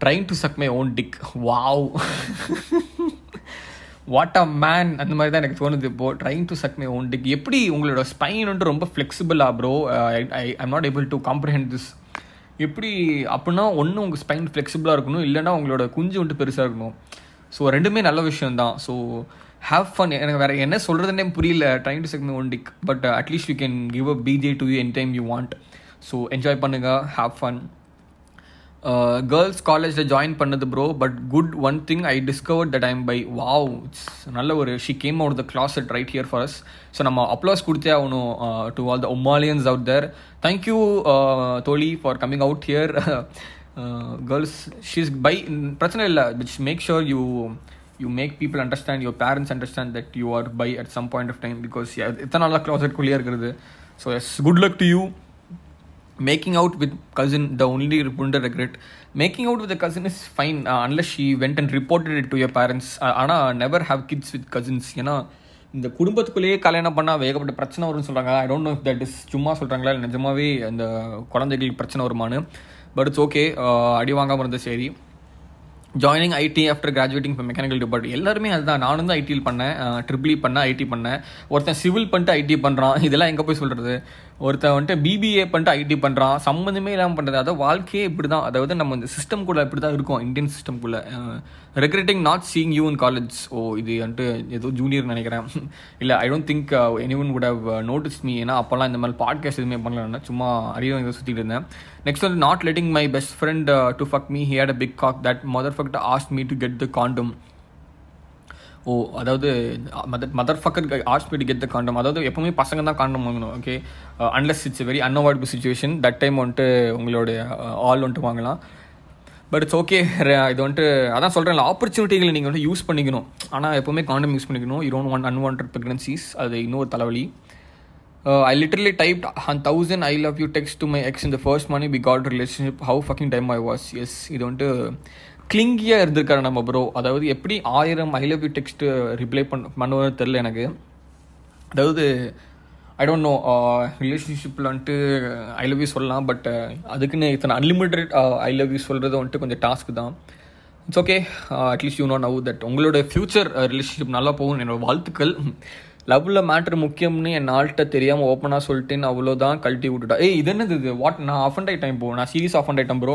Trying to suck my own dick wow what a man அந்த மாதிரி தான் எனக்கு தோணுது இப்போ. Trying to suck my own dick எப்படி உங்களோட ஸ்பைன் வந்துட்டு ரொம்ப ஃப்ளெக்சிபிளா bro I I I'm not able to comprehend this எப்படி அப்படின்னா ஒன்று உங்கள் ஸ்பைன் ஃப்ளெக்சிபிளாக இருக்கணும் இல்லைன்னா உங்களோட குஞ்சு வந்துட்டு பெருசாக இருக்கணும். ஸோ ரெண்டுமே நல்ல விஷயம் தான் ஸோ ஹேவ் ஃபன் எனக்கு வேறு என்ன சொல்கிறதுனே புரியல trying to suck own dick but at least you can give a BJ to you any time you want so enjoy பண்ணுங்கள் ஹேவ் ஃபன் கேர்ள்ஸ் காலேஜில் ஜாயின் பண்ணது bro but good one thing I discover that I'm bi wow it's நல்ல ஒரு she came out the closet right here for us so நம்ம applause கொடுத்தே ஆகணும் to all the ஒமாலியன்ஸ் out there thank you தோழி for coming out here girls she's bi பிரச்சனை இல்லை. Which make sure you you make people understand your parents understand that you are bi at some point of time because எத்தனை நாளாக க்ளாசெட்குள்ளேயே இருக்கிறது. So yes good luck to you making out with cousin the only bunda regret. Making out with the cousin is fine uh, unless she went and reported it to your parents. Uh, have kids with cousins ஏன்னா இந்த குடும்பத்துக்குள்ளேயே கல்யாணம் பண்ணால் வேகப்பட்ட பிரச்சனை வரும்னு சொல்கிறாங்க I don't know if that is சும்மா சொல்கிறாங்களா இல்லை நிஜமாவே அந்த குழந்தைகளுக்கு பிரச்சனை வருமானு பட் இட்ஸ் ஓகே அடி வாங்காமல் இருந்தது சரி. ஜாயினிங் ஐடி ஆஃப்டர் கிராஜுவேட்டிங் இப்போ மெக்கானிக்கல் டிபார்ட்மெண்ட் எல்லாருமே அதுதான். நானும் தான் ஐடியில் பண்ணேன் ட்ரிபிளி e பண்ணேன் ஐடி பண்ணேன். ஒருத்தன் சிவில் பண்ணிட்டு ஐடி பண்ணுறான் இதெல்லாம் எங்கே போய் சொல்கிறது ஒருத்தன் வந்துட்டு பிபிஏ பண்ணிட்டு ஐடி பண்ணுறான் சம்மந்தமே இல்லாமல் பண்ணுறது அதாவது வாழ்க்கையே இப்படி தான் அதாவது நம்ம இந்த சிஸ்டம் கூட இப்படி தான் இருக்கும் Indian சிஸ்டம்குள்ளே regretting not seeing you in college oh இது வந்துட்டு ஏதோ ஜூனியர் நினைக்கிறேன். இல்லை I don't think anyone would have notice me ஏன்னா அப்போல்லாம் இந்த மாதிரி பாட்காஸ்ட் எதுவுமே பண்ணலன்னா சும்மா அறிவு இதை சுற்றிட்டு இருந்தேன். நெக்ஸ்ட் வந்து not letting my best friend to fuck me had a big cock that mother fucked asked me to get the condom oh அதாவது மதர் மதர் ஃபக்கர் ஆர்ட்ஸ் மீ கெட் த காண்டம் அதாவது எப்பவுமே பசங்க தான் காண்டம் வாங்கணும் okay unless it's very unavoidable situation that time வந்துட்டு உங்களோட all வந்துட்டு வாங்கலாம். பட் இட்ஸ் ஓகே இது வந்துட்டு அதான் சொல்கிறேன் ஆப்பர்ச்சுனிட்டிகளை நீங்கள் வந்து யூஸ் பண்ணிக்கணும். ஆனால் எப்போவுமே காண்டம் யூஸ் பண்ணிக்கணும். You don't want unwanted pregnancies அது இன்னொரு தலைவலி. I literally type and thousand I love you text to my ex இந்த ஃபர்ஸ்ட் மணி பி God relationship how fucking time I was yes இது வந்துட்டு கிளிங்கியாக இருந்திருக்காரு நம்ம ப்ரோ அதாவது எப்படி ஆயிரம் I love you text reply பண்ண பண்ணுவோம்னு தெரில எனக்கு. அதாவது ஐ டோன்ட் நோ ரிலேஷன்ஷிப்பில் வந்துட்டு ஐ லவ் யூ சொல்லலாம் பட் uh, அதுக்குன்னு இத்தனை அன்லிமிட்டட் ஐ லவ் யூ சொல்கிறது வந்துட்டு கொஞ்சம் டாஸ்க் தான். It's okay at least you know now that உங்களோட ஃப்யூச்சர் ரிலேஷன்ஷிப் uh, நல்லா போகும் என்னோட வாழ்த்துக்கள். லவ்வில் மேட்ரு முக்கியம்னு என் ஆள்கிட்ட தெரியாமல் ஓப்பனாக சொல்லிட்டேன்னு அவ்வளோதான் கழட்டி விட்டுட்டா. ஏய் இது என்னது இது? வாட் நான் ஆஃப் அண்ட் ஆயிட்டேன் இப்போ நான் சீரியஸ் ஆஃப் அண்ட் ஆயிட்டேன் ப்ரோ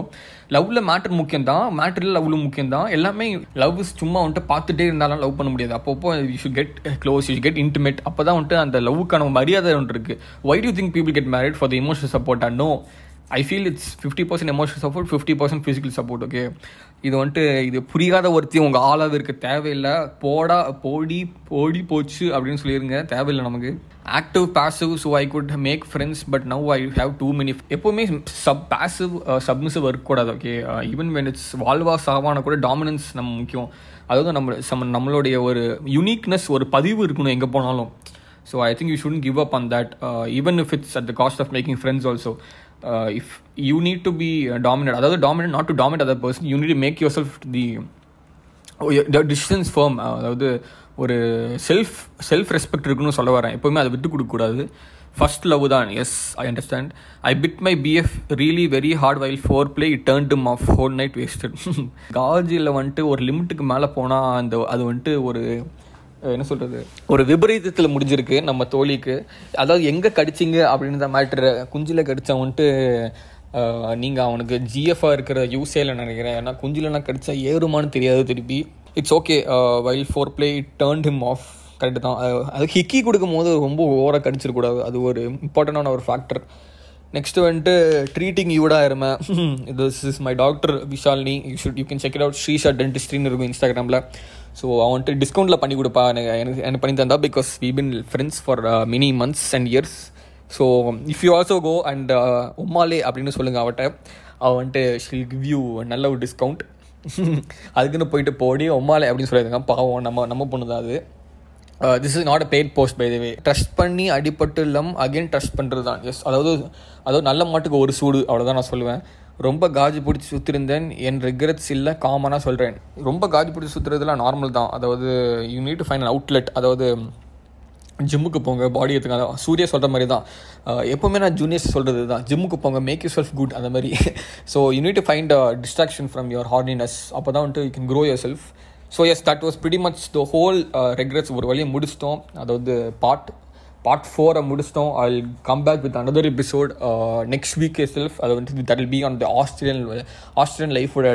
லவ்வில் மேட்ரு முக்கியம் தான் மேட்ரில் லவ்வில் முக்கியம் தான் எல்லாமே லவ் சும்மா வந்துட்டு பார்த்துட்டே இருந்தாலும் லவ் பண்ண முடியாது. அப்பப்போ you should get close you get intimate அப்போ தான் வந்துட்டு அந்த லவ்வுக்கான மரியாதை ஒன்று இருக்குது why do think people get married for the emotional support and no I feel it's fifty percent emotional support fifty percent physical support okay இது வந்துட்டு இது புரியாத ஒருத்தி உங்கள் ஆளாக இருக்க தேவையில்லை. போடா போடி போடி போச்சு அப்படின்னு சொல்லிடுங்க தேவையில்லை நமக்கு. Active passive so I could make friends but now I have too many எப்போவுமே சப் பாசிவ் சப்மிசிவ் ஒர்க் கூடாது ஓகே ஈவன் வென் இட்ஸ் வால்வா சாவான கூட டாமினன்ஸ் நம்ம முக்கியம். அதாவது நம்ம சம் நம்மளுடைய ஒரு யுனிக்னஸ் ஒரு பதிவு இருக்கணும் எங்கே போனாலும். So I think you shouldn't give up on that even if it's at the cost of making friends also if you need to be dominant அதாவது dominant not to dominate other person you need make yourself the decisions firm அதாவது ஒரு self self respect இருக்குன்னு சொல்ல வரேன். எப்போவுமே அதை விட்டு கொடுக்கக்கூடாது. ஃபர்ஸ்ட் லவ் தான். Yes I understand I bit my BF really very hard while foreplay it turn him off whole night wasted காஜியில் வந்துட்டு ஒரு லிமிட்டுக்கு மேலே போனால் அந்த அது வந்துட்டு ஒரு என்ன சொல்கிறது ஒரு விபரீதத்தில் முடிஞ்சிருக்கு நம்ம தோழிக்கு. அதாவது எங்கே கடிச்சிங்க அப்படின்ற மேட்ரு குஞ்சில் கடிச்சா வந்துட்டு நீங்கள் அவனுக்கு ஜிஎஃபாக இருக்கிற யூஸேல நினைக்கிறேன். ஏன்னா குஞ்சிலனா கடிச்சா ஏறுமான்னு தெரியாது திருப்பி. It's okay while foreplay it turn him off correct தான் அது ஹிக்கி கொடுக்கும் போது ரொம்ப ஓவராக கடிச்சிடக்கூடாது. அது ஒரு இம்பார்ட்டண்டான ஒரு ஃபேக்டர் நெக்ஸ்ட் வந்துட்டு ட்ரீட்டிங் யூடா இருமே. This is my doctor Vishalini you should you can check it out Srisha டென்டிஸ்ட்ரின்னு இருக்கும் இன்ஸ்டாகிராமில் ஸோ அவன் வந்துட்டு டிஸ்கவுண்ட்டில் பண்ணி கொடுப்பா. எனக்கு எனக்கு எனக்கு பண்ணி தந்தா because we been friends for many months and years so if you also go and உம்மாலே அப்படின்னு சொல்லுங்கள் அவட்ட. அவன் வந்துட்டு ஷில் கிவ் யூ நல்ல ஒரு டிஸ்கவுண்ட் <laughs> அதுக்குன்னு போயிட்டு போடி உம்மாலே அப்படின்னு சொல்லியிருக்கான் பாவம் நம்ம நம்ம பொண்ணு தான் அது. This is not a paid post by the way trust பண்ணி அடிப்பட்டு இல்லாமல் அகைன் ட்ரஸ்ட் பண்ணுறது தான் எஸ் அதாவது அதாவது நல்ல மாட்டுக்கு ஒரு சூடு அவ்வளோதான் நான் சொல்லுவேன். ரொம்ப காஜி பிடிச்சி சுற்றிருந்தேன் என் ரிக்ரெட்ஸ் இல்லை காமனாக சொல்கிறேன் ரொம்ப காஜி பிடிச்சி சுற்றுறதுலாம் நார்மல் தான். அதாவது you need to find outlet அதாவது ஜிம்முக்கு போங்க பாடி எடுத்துக்காங்க சூர்யா சொல்கிற மாதிரி தான். எப்போவுமே நான் ஜூனியர்ஸ் சொல்கிறது தான். ஜிம்முக்கு போங்க மேக் யூ செல்ஃப் குட் அந்த மாதிரி. So you need to find distraction from your hardiness அப்போ தான் வந்துட்டு you can grow yourself so yes that was pretty much the whole regrets ஒரு வழியை முடிச்சிட்டோம். அதாவது பார்ட் பார்ட் ஃபோரை முடிச்சிட்டோம் I come back with another episode next week self அது வந்து that will be on the Australian Australian லைஃபோட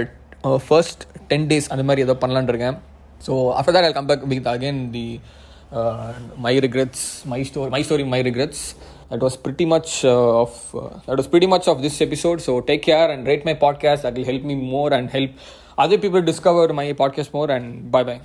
first ten days அந்த மாதிரி ஏதோ பண்ணலான்னு இருக்கேன் so after that I come back with again the my regrets my story my story my regrets that was pretty much uh, of uh, that was pretty much of this episode so take care and rate my podcast that will help me more and help other people discover my podcast more and bye bye